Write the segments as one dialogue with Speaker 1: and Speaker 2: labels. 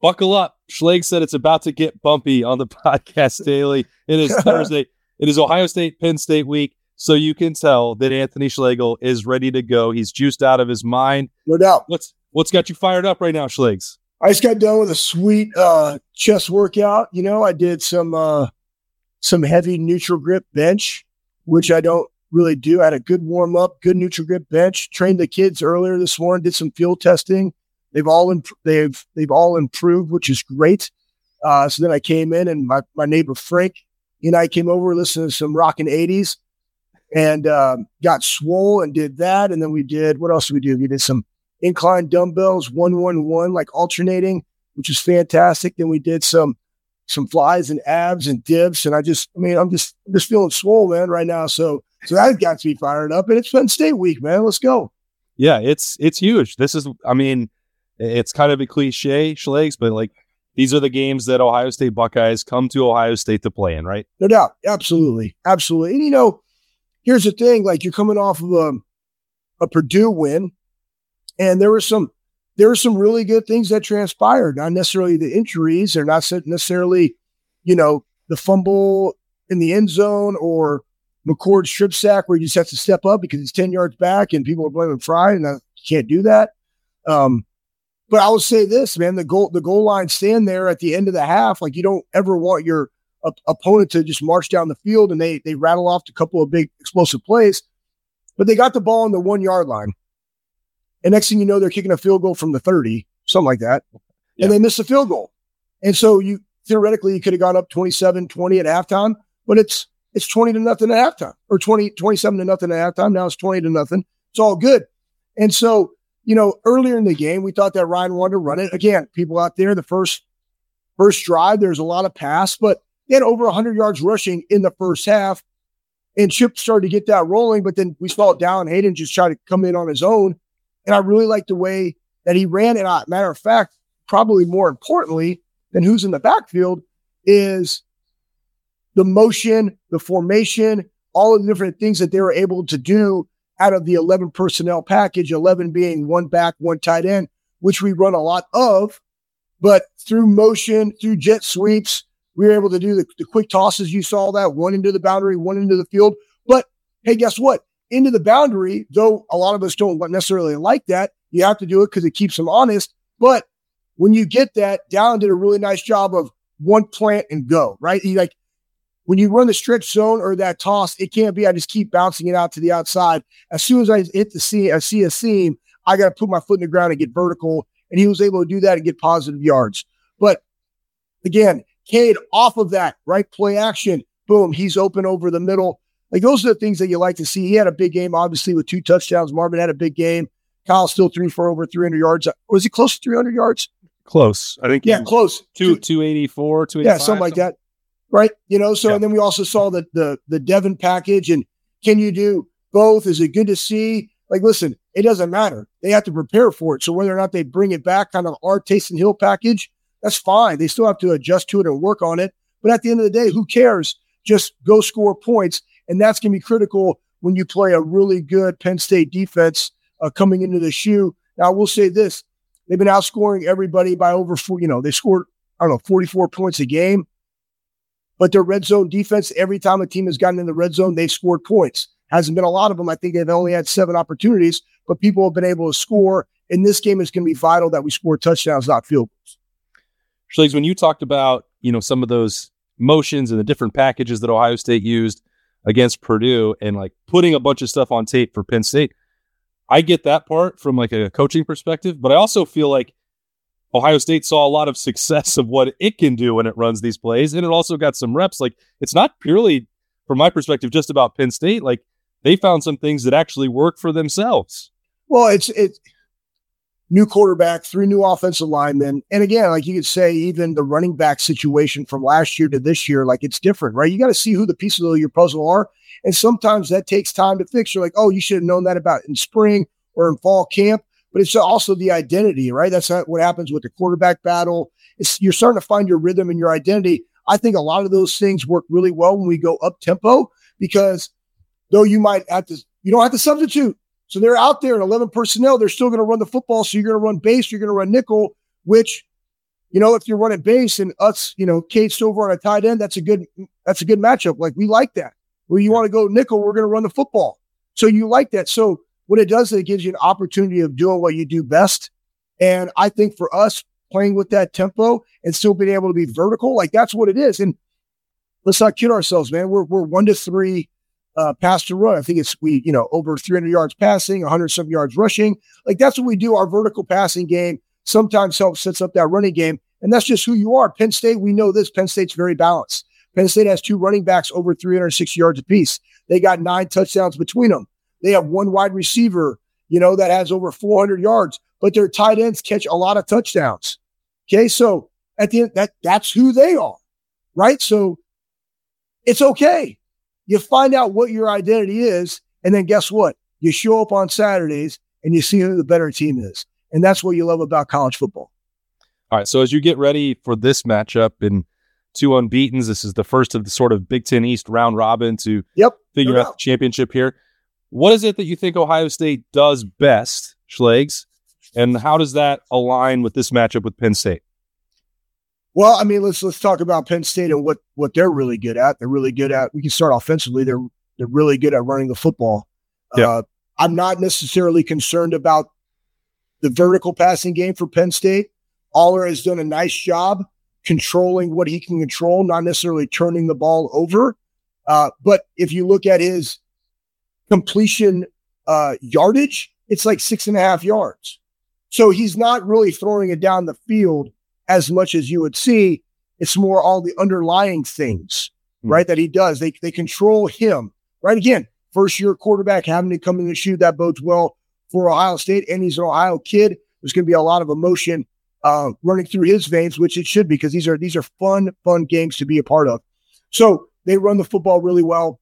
Speaker 1: buckle up. Schleg said it's about to get bumpy on the podcast daily. It is Thursday. It is Ohio State Penn State week. So you can tell that Anthony Schlegel is ready to go. He's juiced out of his mind.
Speaker 2: No doubt.
Speaker 1: What's what's got you fired up right now, Schlegs?
Speaker 2: I just got done with a sweet uh, chest workout. You know, I did some uh, some heavy neutral grip bench, which I don't really do. I had a good warm up, good neutral grip bench. Trained the kids earlier this morning. Did some field testing. They've all imp- they've they've all improved, which is great. Uh, so then I came in, and my my neighbor Frank, and I came over, listened to some rocking eighties, and uh, got swole and did that. And then we did what else did we do? We did some incline dumbbells, one one one, like alternating, which is fantastic. Then we did some some flies and abs and dips, and I just, I mean, I'm just I'm just feeling swole, man, right now. So so that got to be fired up, and it's Penn State week, man. Let's go.
Speaker 1: Yeah, it's it's huge. This is, I mean it's kind of a cliche, Schlegs, but like these are the games that Ohio State Buckeyes come to Ohio State to play in, right?
Speaker 2: No doubt. Absolutely. Absolutely. And you know, here's the thing like you're coming off of a, a Purdue win, and there were some there were some really good things that transpired. Not necessarily the injuries, they're not necessarily, you know, the fumble in the end zone or McCord strip sack where he just has to step up because he's 10 yards back and people are blaming Fry and I can't do that. Um, but I will say this, man, the goal the goal line stand there at the end of the half. Like you don't ever want your op- opponent to just march down the field and they they rattle off a couple of big explosive plays, but they got the ball on the one yard line, and next thing you know, they're kicking a field goal from the thirty, something like that, yeah. and they miss a field goal, and so you theoretically you could have gone up 27-20 at halftime, but it's it's 20 to nothing at halftime or 20 27 to nothing at halftime. Now it's 20 to nothing. It's all good. And so you know, earlier in the game, we thought that Ryan wanted to run it. Again, people out there, the first first drive, there's a lot of pass, but they had over 100 yards rushing in the first half. And Chip started to get that rolling, but then we saw it down. Hayden just tried to come in on his own. And I really like the way that he ran. And I, matter of fact, probably more importantly than who's in the backfield is the motion, the formation, all of the different things that they were able to do out of the 11 personnel package, 11 being one back, one tight end, which we run a lot of. But through motion, through jet sweeps, we were able to do the, the quick tosses. You saw that one into the boundary, one into the field. But hey, guess what? Into the boundary, though a lot of us don't necessarily like that, you have to do it because it keeps them honest. But when you get that, Dallan did a really nice job of one plant and go, right? He like when you run the stretch zone or that toss, it can't be I just keep bouncing it out to the outside. As soon as I hit the seam, I see a seam, I got to put my foot in the ground and get vertical. And he was able to do that and get positive yards. But again, Cade off of that, right? Play action, boom, he's open over the middle. Like those are the things that you like to see. He had a big game, obviously, with two touchdowns. Marvin had a big game. Kyle still threw for over 300 yards. Was he close to 300 yards?
Speaker 1: Close. I think.
Speaker 2: Yeah, close.
Speaker 1: Two, 284, 285.
Speaker 2: Yeah, something like that right? You know, so yeah. and then we also saw that the the Devin package and can you do both? Is it good to see? Like, listen, it doesn't matter. They have to prepare for it. So whether or not they bring it back, kind of our Taysom Hill package, that's fine. They still have to adjust to it and work on it. But at the end of the day, who cares? Just go score points, and that's going to be critical when you play a really good Penn State defense uh, coming into the shoe. Now, I will say this: they've been outscoring everybody by over four. You know, they scored I don't know 44 points a game. But their red zone defense, every time a team has gotten in the red zone, they've scored points. Hasn't been a lot of them. I think they've only had seven opportunities, but people have been able to score. In this game, it's going to be vital that we score touchdowns, not field goals.
Speaker 1: Schlegs, when you talked about, you know, some of those motions and the different packages that Ohio State used against Purdue and like putting a bunch of stuff on tape for Penn State, I get that part from like a coaching perspective, but I also feel like Ohio State saw a lot of success of what it can do when it runs these plays, and it also got some reps. Like it's not purely, from my perspective, just about Penn State. Like they found some things that actually work for themselves.
Speaker 2: Well, it's it's new quarterback, three new offensive linemen, and again, like you could say, even the running back situation from last year to this year, like it's different, right? You got to see who the pieces of your puzzle are, and sometimes that takes time to fix. You're like, oh, you should have known that about in spring or in fall camp but it's also the identity, right? That's what happens with the quarterback battle. It's, you're starting to find your rhythm and your identity. I think a lot of those things work really well when we go up tempo because though you might have to, you don't have to substitute. So they're out there in 11 personnel. They're still going to run the football. So you're going to run base, you're going to run nickel, which you know, if you're running base and us, you know, Cade Stover on a tight end, that's a good that's a good matchup. Like we like that. Where you want to go nickel, we're going to run the football. So you like that. So what it does is it gives you an opportunity of doing what you do best. And I think for us playing with that tempo and still being able to be vertical, like that's what it is. And let's not kid ourselves, man. We're we're one to three uh, pass to run. I think it's we, you know, over 300 yards passing, 100 some yards rushing. Like that's what we do. Our vertical passing game sometimes helps sets up that running game. And that's just who you are. Penn State, we know this. Penn State's very balanced. Penn State has two running backs over 360 yards apiece. They got nine touchdowns between them. They have one wide receiver, you know, that has over 400 yards, but their tight ends catch a lot of touchdowns. Okay. So at the end, that that's who they are. Right. So it's okay. You find out what your identity is. And then guess what? You show up on Saturdays and you see who the better team is. And that's what you love about college football.
Speaker 1: All right. So as you get ready for this matchup and two unbeatens, this is the first of the sort of Big Ten East round robin to
Speaker 2: yep,
Speaker 1: figure no out the championship here. What is it that you think Ohio State does best, Schlegs? And how does that align with this matchup with Penn State?
Speaker 2: Well, I mean, let's let's talk about Penn State and what what they're really good at. They're really good at. We can start offensively. They're they're really good at running the football. Yeah. Uh, I'm not necessarily concerned about the vertical passing game for Penn State. Allar has done a nice job controlling what he can control, not necessarily turning the ball over. Uh, but if you look at his completion uh, yardage, it's like six and a half yards. So he's not really throwing it down the field as much as you would see. It's more all the underlying things, mm-hmm. right? That he does. They they control him, right? Again, first year quarterback having to come in and shoot that bodes well for Ohio State, and he's an Ohio kid. There's going to be a lot of emotion uh, running through his veins, which it should be because these are these are fun, fun games to be a part of. So they run the football really well.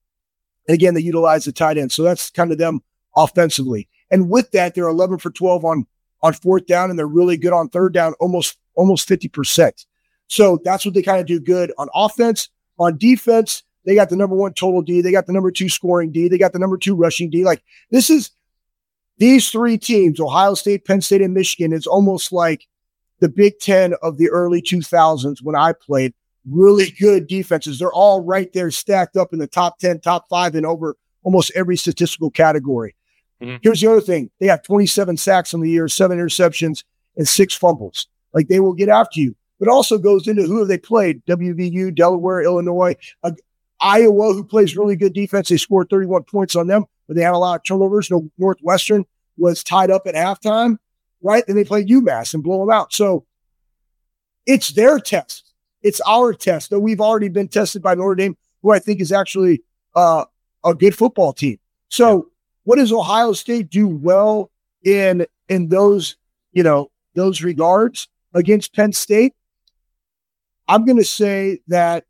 Speaker 2: And again, they utilize the tight end. So that's kind of them offensively. And with that, they're 11 for 12 on on fourth down, and they're really good on third down, almost almost 50%. So that's what they kind of do good on offense. On defense, they got the number one total D, they got the number two scoring D, they got the number two rushing D. Like this is these three teams, Ohio State, Penn State, and Michigan, is almost like the Big Ten of the early 2000s when I played. Really good defenses. They're all right there stacked up in the top 10, top five, and over almost every statistical category. Mm-hmm. Here's the other thing they have 27 sacks on the year, seven interceptions, and six fumbles. Like they will get after you. But also goes into who have they played? WVU, Delaware, Illinois, uh, Iowa, who plays really good defense. They scored 31 points on them, but they had a lot of turnovers. No, Northwestern was tied up at halftime right? Then they play UMass and blow them out. So it's their test. It's our test, though we've already been tested by Notre Dame, who I think is actually uh, a good football team. So what does Ohio State do well in in those, you know, those regards against Penn State? I'm going to say that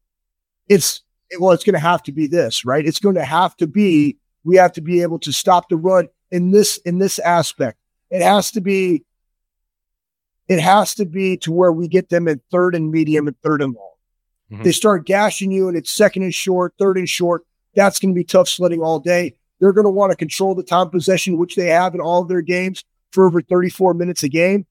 Speaker 2: it's well, it's going to have to be this, right? It's going to have to be we have to be able to stop the run in this in this aspect. It has to be it has to be to where we get them at third and medium and third and long. Mm-hmm. They start gashing you and it's second and short, third and short. That's going to be tough sledding all day. They're going to want to control the time possession, which they have in all of their games for over 34 minutes a game.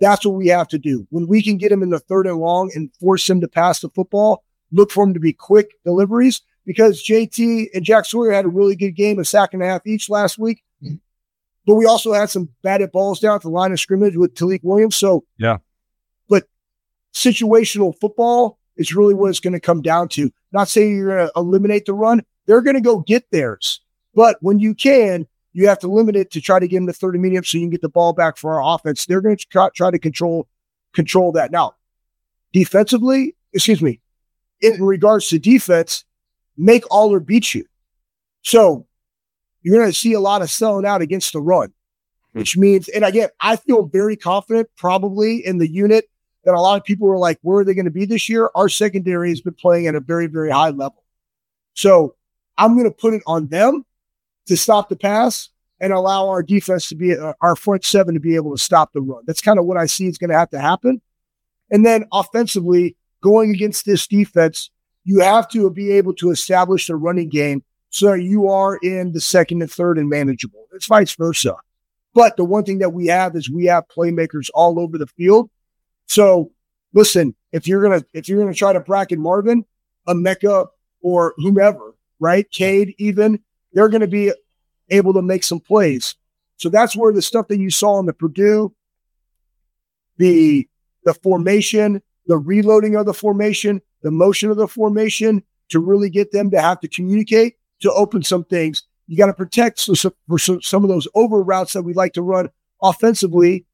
Speaker 2: That's what we have to do. When we can get them in the third and long and force them to pass the football, look for them to be quick deliveries because JT and Jack Sawyer had a really good game, a sack and a half each last week. But we also had some batted balls down at the line of scrimmage with Tyleik Williams. So,
Speaker 1: yeah.
Speaker 2: But situational football is really what it's going to come down to. Not saying you're going to eliminate the run, they're going to go get theirs. But when you can, you have to limit it to try to get them to 30 medium so you can get the ball back for our offense. They're going to try, try to control control that. Now, defensively, excuse me, in regards to defense, make Allar beat you. So you're going to see a lot of selling out against the run, hmm. which means, and again, I feel very confident probably in the unit that a lot of people were like, where are they going to be this year? Our secondary has been playing at a very, very high level. So I'm going to put it on them to stop the pass and allow our defense to be, uh, our front seven to be able to stop the run. That's kind of what I see is going to have to happen. And then offensively, going against this defense, you have to be able to establish the running game so you are in the second and third and manageable. It's vice versa. But the one thing that we have is we have playmakers all over the field. So listen, if you're gonna if you're gonna try to bracket Marvin, Emeka, or whomever, right? Cade, even they're to be able to make some plays. So that's where the stuff that you saw in the Purdue, the the formation, the reloading of the formation, the motion of the formation to really get them to have to communicate to open some things. You got to protect so, so, for so, some of those over routes that we'd like to run offensively,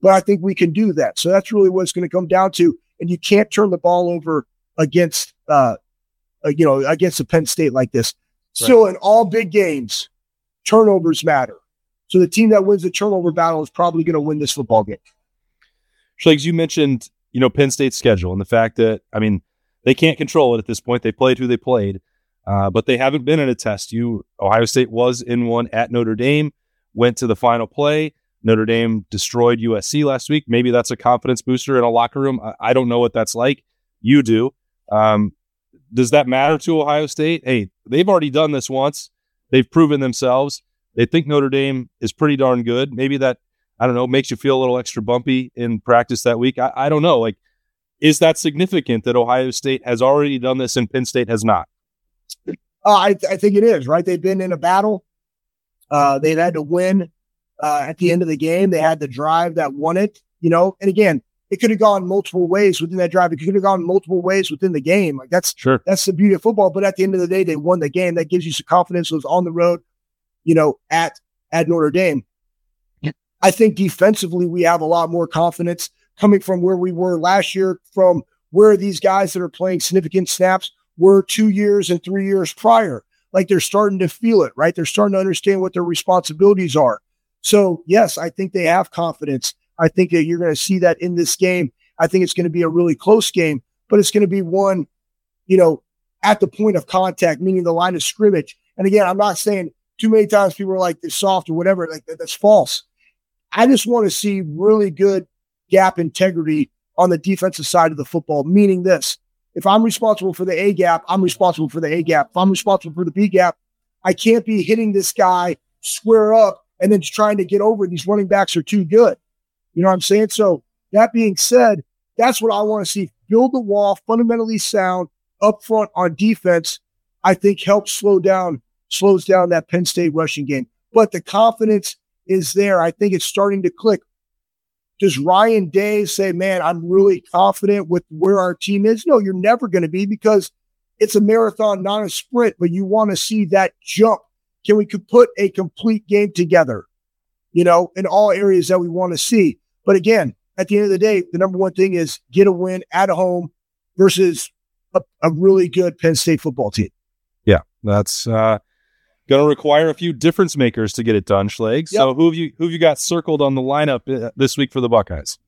Speaker 2: but I think we can do that. So that's really what it's going to come down to. And you can't turn the ball over against, uh, uh, you know, against a Penn State like this. Right. So in all big games, turnovers matter. So the team that wins the turnover battle is probably going to win this football game.
Speaker 1: Schlegs, you mentioned, you know, Penn State's schedule and the fact that, I mean, they can't control it at this point. They played who they played, uh, but they haven't been in a test. You, Ohio State was in one at Notre Dame, went to the final play. Notre Dame destroyed USC last week. Maybe that's a confidence booster in a locker room. I, I don't know what that's like. You do. Um, does that matter to Ohio State? Hey, they've already done this once. They've proven themselves. They think Notre Dame is pretty darn good. Maybe that I don't know makes you feel a little extra bumpy in practice that week. I, I don't know. Like, is that significant that Ohio State has already done this and Penn State has not?
Speaker 2: Uh, I, I think it is right. They've been in a battle. Uh, they've had to win uh, at the end of the game. They had the drive that won it. You know, and again, it could have gone multiple ways within that drive. It could have gone multiple ways within the game. Like that's
Speaker 1: sure
Speaker 2: that's the beauty of football. But at the end of the day, they won the game. That gives you some confidence. It was on the road, you know, at at Notre Dame. Yeah. I think defensively we have a lot more confidence coming from where we were last year, from where these guys that are playing significant snaps were two years and three years prior. Like they're starting to feel it, right? They're starting to understand what their responsibilities are. So yes, I think they have confidence. I think that you're going to see that in this game. I think it's going to be a really close game, but it's going to be one, you know, at the point of contact, meaning the line of scrimmage. And again, I'm not saying too many times people are like they're soft or whatever. Like that's false. I just want to see really good gap integrity on the defensive side of the football, meaning this. If I'm responsible for the A gap, I'm responsible for the A gap. If I'm responsible for the B gap, I can't be hitting this guy square up and then trying to get over. These running backs are too good. You know what I'm saying? So that being said, that's what I want to see. Build the wall, fundamentally sound up front on defense. I think helps slow down, slows down that Penn State rushing game. But the confidence is there. I think it's starting to click. Does Ryan Day say, man, I'm really confident with where our team is? No, you're never going to be because it's a marathon, not a sprint, but you want to see that jump. Can we put a complete game together? You know, in all areas that we want to see. But again, at the end of the day, the number one thing is get a win at home versus a, a really good Penn State football team.
Speaker 1: Yeah, that's uh, going to require a few difference makers to get it done, Schleg. Yep. So who have you who have you got circled on the lineup uh, this week for the Buckeyes?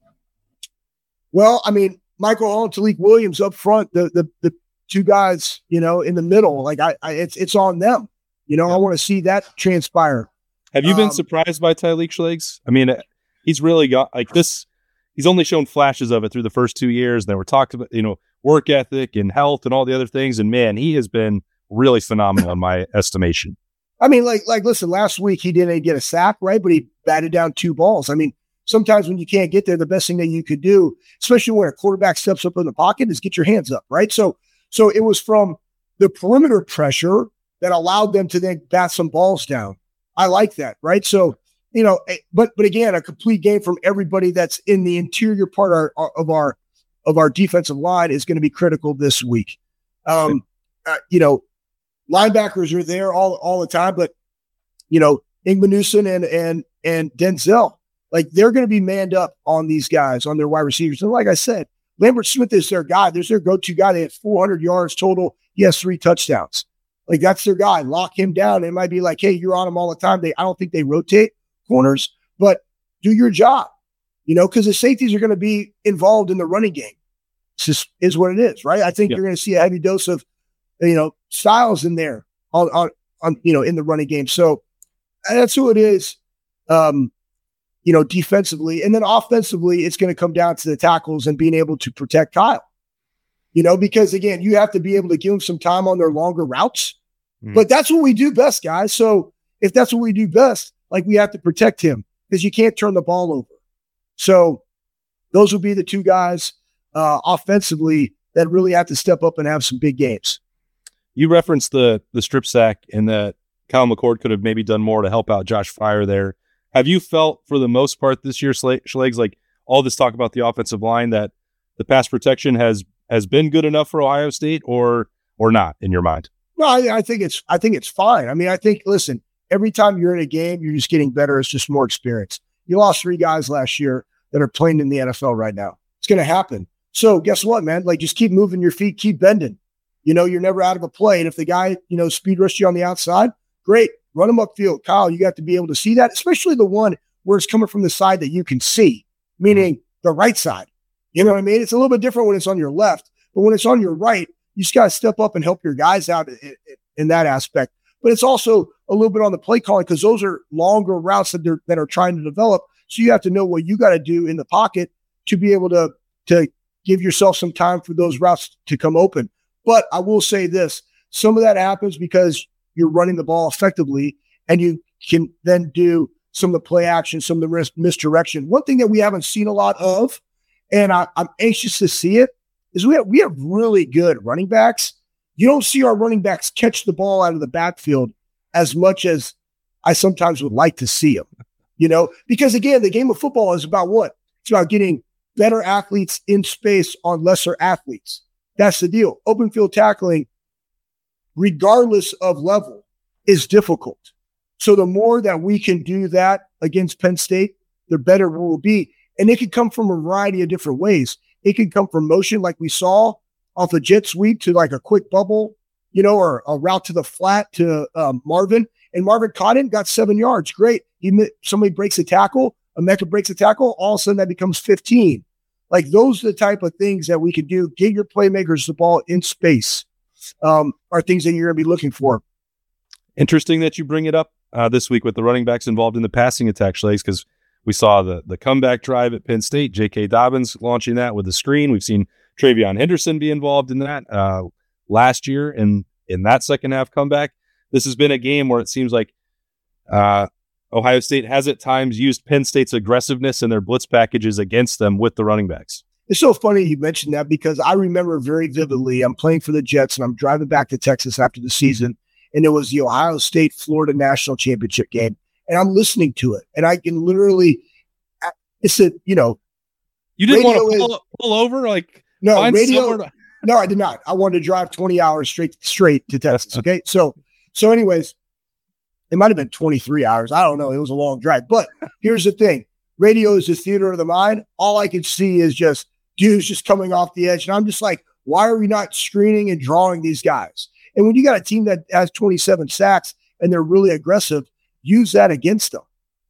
Speaker 2: Well, I mean, Michael Hall and Tyleik Williams up front, the the the two guys, you know, in the middle. Like I, I it's it's on them. You know, I want to see that transpire.
Speaker 1: Have you been um, surprised by Tyleik Schlegs? I mean, he's really got like this. He's only shown flashes of it through the first two years. They we're talked about, you know, work ethic and health and all the other things. And man, he has been really phenomenal in my estimation.
Speaker 2: I mean, like, like, listen, last week he didn't get a sack, right? But he batted down two balls. I mean, sometimes when you can't get there, the best thing that you could do, especially when a quarterback steps up in the pocket, is get your hands up, right? So, so it was from the perimeter pressure that allowed them to then bat some balls down. I like that, right? So you know, eh, but but again, a complete game from everybody that's in the interior part of our of our defensive line is going to be critical this week. Um, uh, you know, linebackers are there all all the time, but you know, Igbinosun and and and Denzel, like they're going to be manned up on these guys on their wide receivers. And like I said, Lambert Smith is their guy. There's their go-to guy. They have 400 yards total. He has three touchdowns. Like that's their guy. Lock him down. It might be like, hey, you're on him all the time. They, I don't think they rotate corners, but do your job, you know, because the safeties are going to be involved in the running game. It's just is what it is, right? I think you're going to see a heavy dose of, you know, styles in there on, on, on, you know, in the running game. So that's who it is. Um, you know, defensively. And then offensively, it's going to come down to the tackles and being able to protect Kyle. You know, because again, you have to be able to give them some time on their longer routes. Mm. But that's what we do best, guys. So if that's what we do best, like we have to protect him because you can't turn the ball over. So those would be the two guys. uh, offensively that really have to step up and have some big games.
Speaker 1: You referenced the the strip sack and that Kyle McCord could have maybe done more to help out Josh Fryar there. Have you felt for the most part this year, Schlegs, like all this talk about the offensive line that the pass protection has has been good enough for Ohio State or or not in your mind?
Speaker 2: No, I, I think it's I think it's fine. I mean, I think listen, every time you're in a game, you're just getting better. It's just more experience. You lost three guys last year that are playing in the NFL right now. It's going to happen. So guess what, man? Like just keep moving your feet, keep bending. You know, you're never out of a play. And if the guy, you know, speed rush you on the outside, great. Run him upfield. Kyle, you got to be able to see that, especially the one where it's coming from the side that you can see, meaning the right side. You know what I mean? It's a little bit different when it's on your left, but when it's on your right, you just got to step up and help your guys out in, in, that aspect. But it's also a little bit on the play calling because those are longer routes that they're that are trying to develop. So you have to know what you got to do in the pocket to be able to to give yourself some time for those routes to come open. But I will say this: some of that happens because you're running the ball effectively, and you can then do some of the play action, some of the misdirection. One thing that we haven't seen a lot of, and I, I'm anxious to see it, is we have we have really good running backs. You don't see our running backs catch the ball out of the backfield as much as I sometimes would like to see them. You know, because again, the game of football is about what? It's about getting better athletes in space on lesser athletes. That's the deal. Open field tackling, regardless of level, is difficult. So the more that we can do that against Penn State, the better we will be. And it could come from a variety of different ways. It could come from motion, like we saw off a jet sweep to like a quick bubble, you know, or a route to the flat to um, Marvin. And Marvin caught it, got seven yards. Great. He somebody breaks a tackle. Emeka breaks a tackle, all of a sudden that becomes 15. Like those are the type of things that we can do. Get your playmakers the ball in space um, are things that you're going to be looking for.
Speaker 1: Interesting that you bring it up uh, this week with the running backs involved in the passing attack, Schlegs, because we saw the the comeback drive at Penn State. J.K. Dobbins launching that with the screen. We've seen TreVeyon Henderson be involved in that uh, last year, in in that second half comeback, this has been a game where it seems like uh, Ohio State has at times used Penn State's aggressiveness and their blitz packages against them with the running backs.
Speaker 2: It's so funny you mentioned that because I remember very vividly. I'm playing for the Jets and I'm driving back to Texas after the season, and it was the Ohio State Florida National Championship game, and I'm listening to it, and I can literally, it's a you know,
Speaker 1: you didn't want to pull, is, pull, over like
Speaker 2: no radio. To- no, I did not. I wanted to drive 20 hours straight straight to Texas. Okay, so so anyways, it might have been 23 hours. I don't know. It was a long drive. But here's the thing radio is the theater of the mind. All I can see is just dudes just coming off the edge. And I'm just like, why are we not screening and drawing these guys? And when you got a team that has 27 sacks and they're really aggressive, use that against them,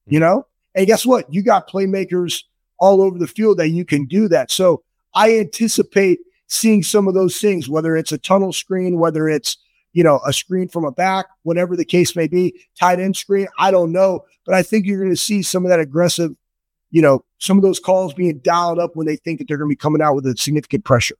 Speaker 2: you mm-hmm. know? And guess what? You got playmakers all over the field that you can do that. So I anticipate seeing some of those things, whether it's a tunnel screen, whether it's you know, a screen from a back, whatever the case may be, tight end screen. I don't know, but I think you're going to see some of that aggressive, you know, some of those calls being dialed up when they think that they're going to be coming out with a significant pressure.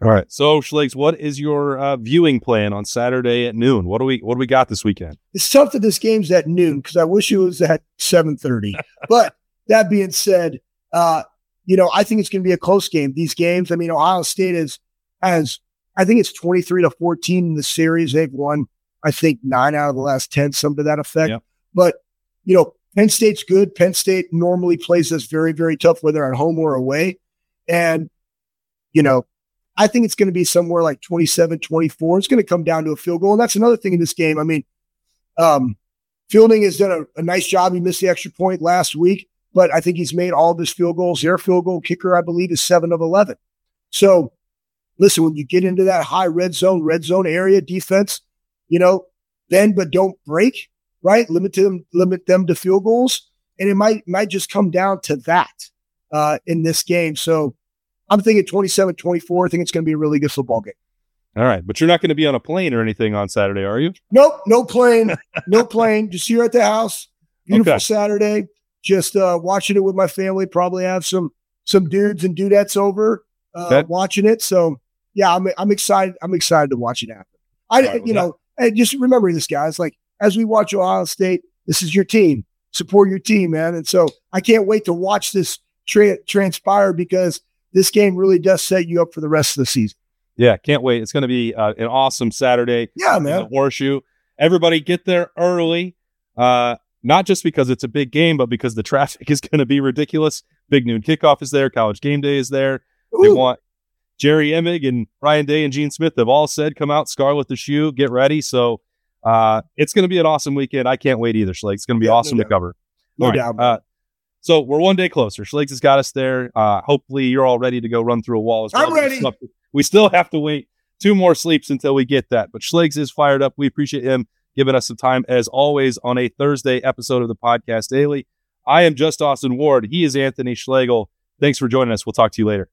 Speaker 1: All right. So, Schlegs, what is your uh, viewing plan on Saturday at noon? What do we what do we got this weekend?
Speaker 2: It's tough that this game's at noon because I wish it was at seven thirty. but that being said, uh, you know, I think it's going to be a close game. These games, I mean, Ohio State is has I think it's 23 to 14 in the series. They've won, I think, nine out of the last 10, some to that effect. Yep. But, you know, Penn State's good. Penn State normally plays us very, very tough, whether at home or away. And, you know, I think it's going to be somewhere like 27, 24. It's going to come down to a field goal. And that's another thing in this game. I mean, um, Fielding has done a, a nice job. He missed the extra point last week, but I think he's made all of his field goals. Their field goal kicker, I believe, is seven of 11. So listen, when you get into that high red zone, red zone area defense, you know, then but don't break, right? Limit them, limit them to field goals. And it might might just come down to that uh, in this game. So I'm thinking 27 24. I think it's going to be a really good football game.
Speaker 1: All right. But you're not going to be on a plane or anything on Saturday, are you?
Speaker 2: Nope. No plane. no plane. Just here at the house. Beautiful okay. Saturday. Just uh, watching it with my family. Probably have some some dudes and dudettes over uh, watching it. So yeah, I'm I'm excited. I'm excited to watch it happen. I right, you know, and just remember this, guys. Like as we watch Ohio State, this is your team. Support your team, man. And so I can't wait to watch this tra- transpire because this game really does set you up for the rest of the season.
Speaker 1: Yeah, can't wait. It's going to be uh, an awesome Saturday.
Speaker 2: Yeah, man.
Speaker 1: Horseshoe. Everybody get there early. Uh, not just because it's a big game, but because the traffic is going to be ridiculous. Big noon kickoff is there. College game day is there. Ooh. They want Jerry Emig and Ryan Day and Gene Smith have all said, come out, Scarlet the shoe, get ready. So uh, it's going to be an awesome weekend. I can't wait either, Schlegs. It's going to be yeah, awesome no to cover.
Speaker 2: No all doubt.
Speaker 1: Right. Uh, so we're one day closer. Schlegs has got us there. Uh, hopefully you're all ready to go run through a wall as well.
Speaker 2: I'm ready.
Speaker 1: We still have to wait two more sleeps until we get that. But Schlegs is fired up. We appreciate him giving us some time as always on a Thursday episode of the podcast daily. I am just Austin Ward. He is Anthony Schlegel. Thanks for joining us. We'll talk to you later.